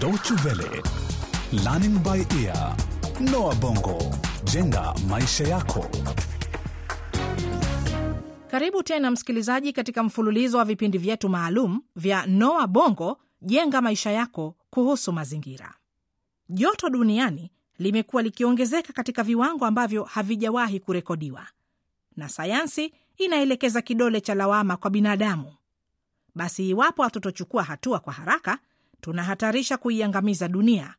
Deutsche Welle, Learning by Ear, Noah Bongo, jenga maisha yako. Karibu tena msikilizaji, katika mfululizo wa vipindi vyetu maalum vya Noa Bongo, jenga maisha yako kuhusu mazingira. Joto duniani limekuwa likiongezeka katika viwango ambavyo havijawahi kurekodiwa, na sayansi inaelekeza kidole cha lawama kwa binadamu. Basi iwapo hatutochukua hatua kwa haraka, tunahatarisha kuiangamiza dunia.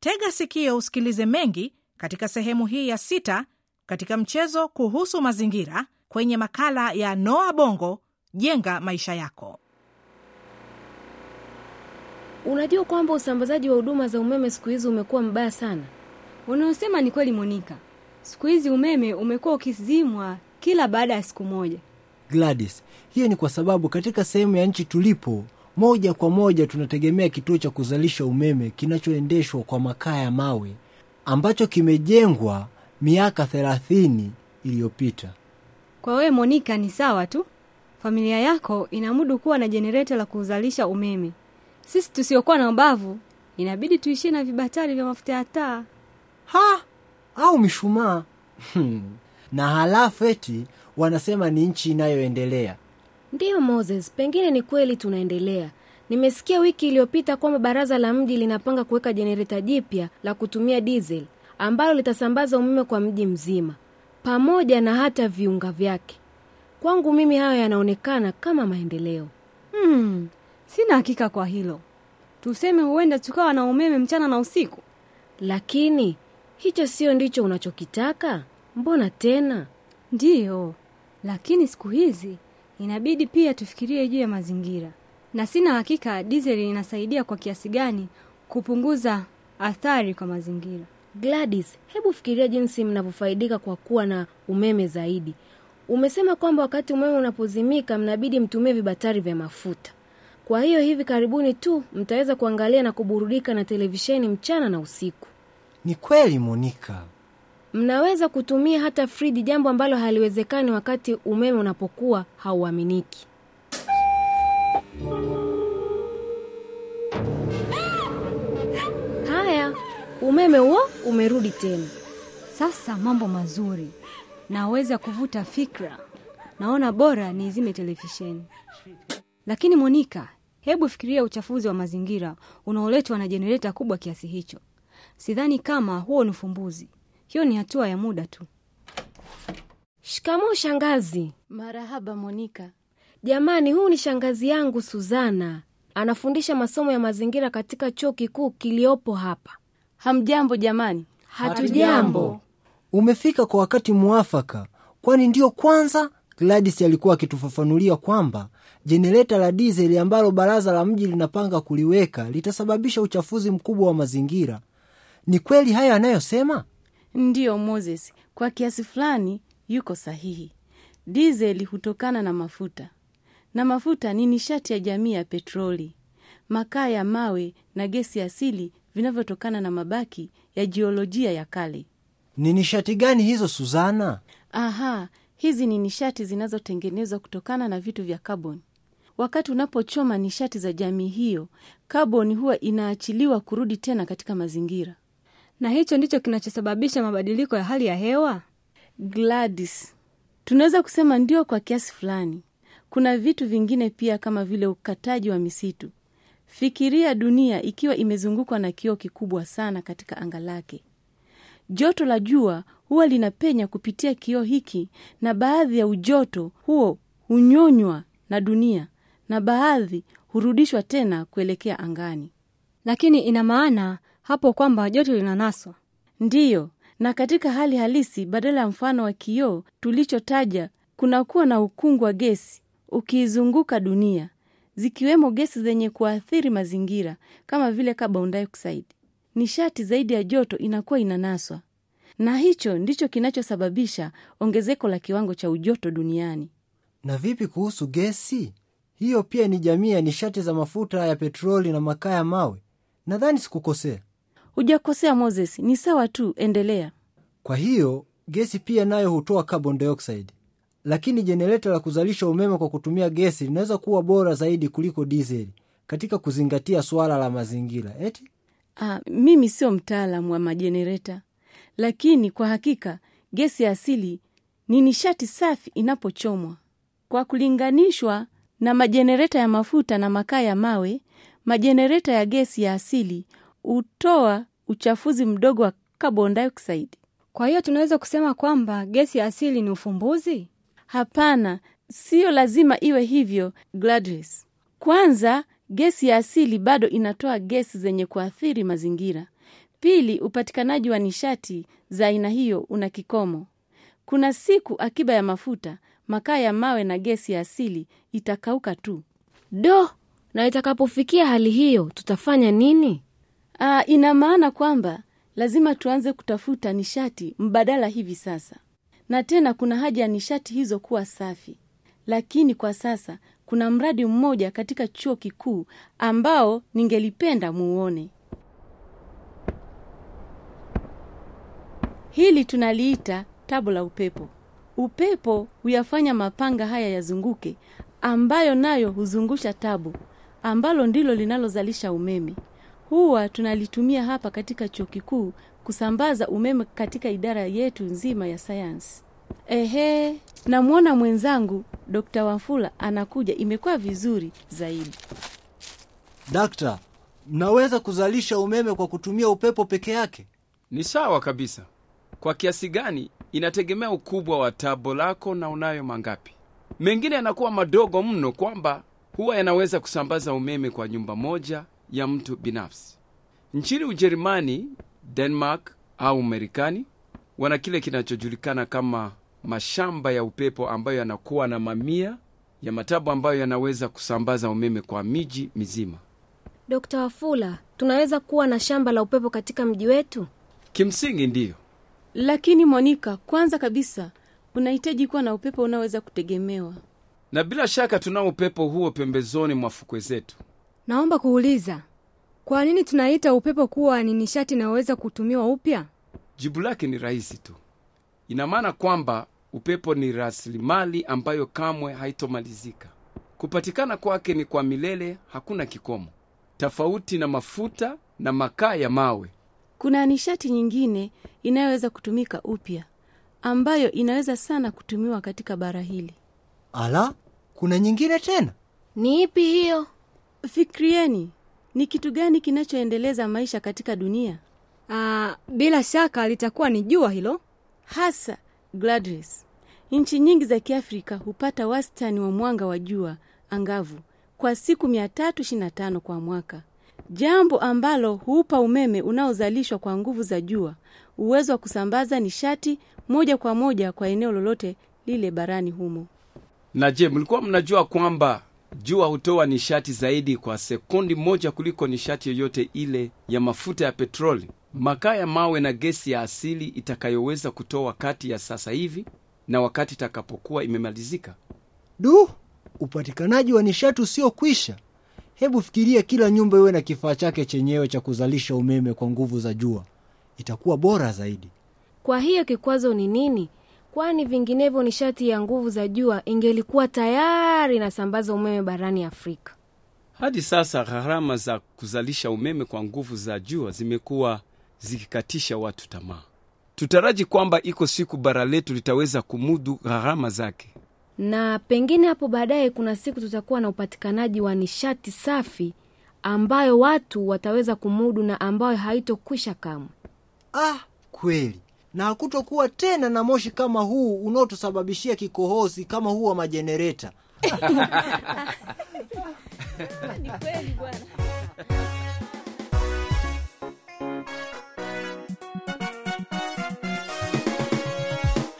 Tega sikio usikilize mengi katika sehemu hii ya sita katika mchezo kuhusu mazingira kwenye makala ya Noa Bongo, jenga maisha yako. Unajua kwamba usambazaji wa huduma za umeme siku hizi umekuwa mbaya sana. Unaosema ni kweli Monika. Siku hizi umeme umekuwa ukizimwa kila baada ya siku moja. Gladys, hiyo ni kwa sababu katika sehemu ya nchi tulipo, moja kwa moja tunategemea kituo cha kuzalisha umeme kinachoendeshwa kwa makaa ya mawe ambacho kimejengwa miaka thelathini iliyopita. Kwa wewe Monika ni sawa tu, familia yako inamudu kuwa na jenereta la kuzalisha umeme. Sisi tusiokuwa na ubavu inabidi tuishie na vibatari vya mafuta ya taa. Ha, au mishumaa na halafu eti wanasema ni nchi inayoendelea. Ndiyo Moses, pengine ni kweli tunaendelea. Nimesikia wiki iliyopita kwamba baraza la mji linapanga kuweka jenereta jipya la kutumia diesel ambalo litasambaza umeme kwa mji mzima pamoja na hata viunga vyake. Kwangu mimi hayo yanaonekana kama maendeleo. Hmm, sina hakika kwa hilo. Tuseme huenda tukawa na umeme mchana na usiku. Lakini hicho sio ndicho unachokitaka? Mbona tena? Ndiyo, lakini siku hizi inabidi pia tufikirie juu ya mazingira, na sina hakika dizeli inasaidia kwa kiasi gani kupunguza athari kwa mazingira. Gladys, hebu fikiria jinsi mnavyofaidika kwa kuwa na umeme zaidi. Umesema kwamba wakati umeme unapozimika mnabidi mtumie vibatari vya mafuta. Kwa hiyo hivi karibuni tu mtaweza kuangalia na kuburudika na televisheni mchana na usiku. Ni kweli Monika. Mnaweza kutumia hata friji, jambo ambalo haliwezekani wakati umeme unapokuwa hauaminiki. Haya, umeme huo umerudi tena. Sasa mambo mazuri, naweza kuvuta fikra. Naona bora niizime televisheni. Lakini Monika, hebu fikiria uchafuzi wa mazingira unaoletwa na jenereta kubwa kiasi hicho. Sidhani kama huo ni ufumbuzi. Hiyo ni hatua ya muda tu. Shikamoo shangazi. Marahaba Monika. Jamani, huu ni shangazi yangu Suzana, anafundisha masomo ya mazingira katika chuo kikuu kiliyopo hapa. Hamjambo jamani? Hatujambo. Umefika kwa wakati mwafaka, kwani ndiyo kwanza Gladys alikuwa akitufafanulia kwamba jenereta la dizeli ambalo baraza la mji linapanga kuliweka litasababisha uchafuzi mkubwa wa mazingira. Ni kweli hayo anayosema? Ndiyo Moses, kwa kiasi fulani yuko sahihi. Dizeli hutokana na mafuta, na mafuta ni nishati ya jamii ya petroli, makaa ya mawe na gesi asili vinavyotokana na mabaki ya jiolojia ya kale. Ni nishati gani hizo Suzana? Aha, hizi ni nishati zinazotengenezwa kutokana na vitu vya kaboni. Wakati unapochoma nishati za jamii hiyo, kaboni huwa inaachiliwa kurudi tena katika mazingira. Na hicho ndicho kinachosababisha mabadiliko ya hali ya hewa. Gladys, tunaweza kusema ndio kwa kiasi fulani. Kuna vitu vingine pia kama vile ukataji wa misitu. Fikiria dunia ikiwa imezungukwa na kioo kikubwa sana katika anga lake. Joto la jua huwa linapenya kupitia kioo hiki, na baadhi ya ujoto huo hunyonywa na dunia na baadhi hurudishwa tena kuelekea angani. Lakini ina maana hapo kwamba joto linanaswa. Ndiyo, na katika hali halisi, badala ya mfano wa kioo tulichotaja, kunakuwa na ukungu wa gesi ukiizunguka dunia, zikiwemo gesi zenye kuathiri mazingira kama vile carbon dioxide. Nishati zaidi ya joto inakuwa inanaswa, na hicho ndicho kinachosababisha ongezeko la kiwango cha ujoto duniani. Na vipi kuhusu gesi? Hiyo pia ni jamii ya nishati za mafuta ya petroli na makaa ya mawe. Nadhani sikukosea. Hujakosea Moses, ni sawa tu, endelea. Kwa hiyo gesi pia nayo hutoa carbon dioxide, lakini jenereta la kuzalisha umeme kwa kutumia gesi linaweza kuwa bora zaidi kuliko dizeli katika kuzingatia suala la mazingira eti? Ah, mimi sio mtaalamu wa majenereta, lakini kwa hakika gesi ya asili ni nishati safi inapochomwa. Kwa kulinganishwa na majenereta ya mafuta na makaa ya mawe, majenereta ya gesi ya asili hutoa uchafuzi mdogo wa carbon dioxide. Kwa hiyo tunaweza kusema kwamba gesi ya asili ni ufumbuzi? Hapana, siyo lazima iwe hivyo Gladys. Kwanza, gesi ya asili bado inatoa gesi zenye kuathiri mazingira. Pili, upatikanaji wa nishati za aina hiyo una kikomo. Kuna siku akiba ya mafuta, makaa ya mawe na gesi ya asili itakauka tu. Do, na itakapofikia hali hiyo tutafanya nini? Aa, ina maana kwamba lazima tuanze kutafuta nishati mbadala hivi sasa, na tena kuna haja ya nishati hizo kuwa safi. Lakini kwa sasa kuna mradi mmoja katika chuo kikuu ambao ningelipenda muone. Hili tunaliita tabo la upepo. Upepo huyafanya mapanga haya yazunguke, ambayo nayo huzungusha tabo ambalo ndilo linalozalisha umeme. Huwa tunalitumia hapa katika chuo kikuu kusambaza umeme katika idara yetu nzima ya sayansi. Ehe, namwona mwenzangu Dokta Wafula anakuja, imekuwa vizuri zaidi. dakta mnaweza kuzalisha umeme kwa kutumia upepo peke yake Ni sawa kabisa. Kwa kiasi gani inategemea ukubwa wa tabo lako na unayo mangapi. Mengine yanakuwa madogo mno kwamba huwa yanaweza kusambaza umeme kwa nyumba moja ya mtu binafsi. Nchini Ujerumani, Denmark au Marekani wana kile kinachojulikana kama mashamba ya upepo ambayo yanakuwa na mamia ya matabu ambayo yanaweza kusambaza umeme kwa miji mizima. Dkt. Wafula, tunaweza kuwa na shamba la upepo katika mji wetu? Kimsingi ndiyo. Lakini Monika, kwanza kabisa unahitaji kuwa na upepo unaoweza kutegemewa. na bila shaka tunao upepo huo pembezoni mwa fukwe zetu. Naomba kuuliza, kwa nini tunaita upepo kuwa ni nishati inayoweza kutumiwa upya? Jibu lake ni rahisi tu. Ina maana kwamba upepo ni rasilimali ambayo kamwe haitomalizika. Kupatikana kwake ni kwa milele, hakuna kikomo, tofauti na mafuta na makaa ya mawe. Kuna nishati nyingine inayoweza kutumika upya ambayo inaweza sana kutumiwa katika bara hili. ala kuna nyingine tena Ni ipi hiyo? Fikirieni, ni kitu gani kinachoendeleza maisha katika dunia? Aa, bila shaka litakuwa ni jua hilo. Hasa Gladys, nchi nyingi za Kiafrika hupata wastani wa mwanga wa jua angavu kwa siku 325 kwa mwaka, jambo ambalo huupa umeme unaozalishwa kwa nguvu za jua uwezo wa kusambaza nishati moja kwa moja kwa eneo lolote lile barani humo. Na je, mlikuwa mnajua kwamba jua hutoa nishati zaidi kwa sekundi moja kuliko nishati yoyote ile ya mafuta ya petroli, makaa ya mawe na gesi ya asili itakayoweza kutoa kati ya sasa hivi na wakati itakapokuwa imemalizika? du upatikanaji wa nishati usiokwisha hebu fikiria kila nyumba iwe na kifaa chake chenyewe cha kuzalisha umeme kwa nguvu za jua itakuwa bora zaidi Kwa hiyo kikwazo ni nini? Kwani vinginevyo nishati ya nguvu za jua ingelikuwa tayari inasambaza umeme barani Afrika. Hadi sasa gharama za kuzalisha umeme kwa nguvu za jua zimekuwa zikikatisha watu tamaa. Tutaraji kwamba iko siku bara letu litaweza kumudu gharama zake. Na pengine hapo baadaye kuna siku tutakuwa na upatikanaji wa nishati safi ambayo watu wataweza kumudu na ambayo haitokwisha kamwe. ah kweli na hakutokuwa tena na moshi kama huu unaotusababishia kikohozi kama huu wa majenereta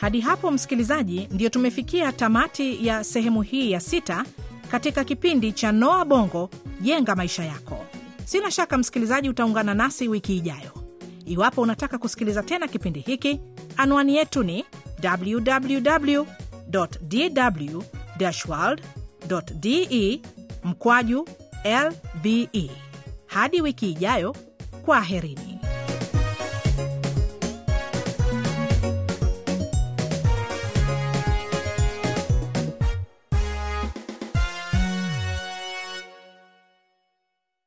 Hadi hapo msikilizaji, ndiyo tumefikia tamati ya sehemu hii ya sita katika kipindi cha Noa Bongo, jenga maisha yako. Sina shaka msikilizaji utaungana nasi wiki ijayo. Iwapo unataka kusikiliza tena kipindi hiki, anwani yetu ni www mkwaju lbe. Hadi wiki ijayo, kwaherini.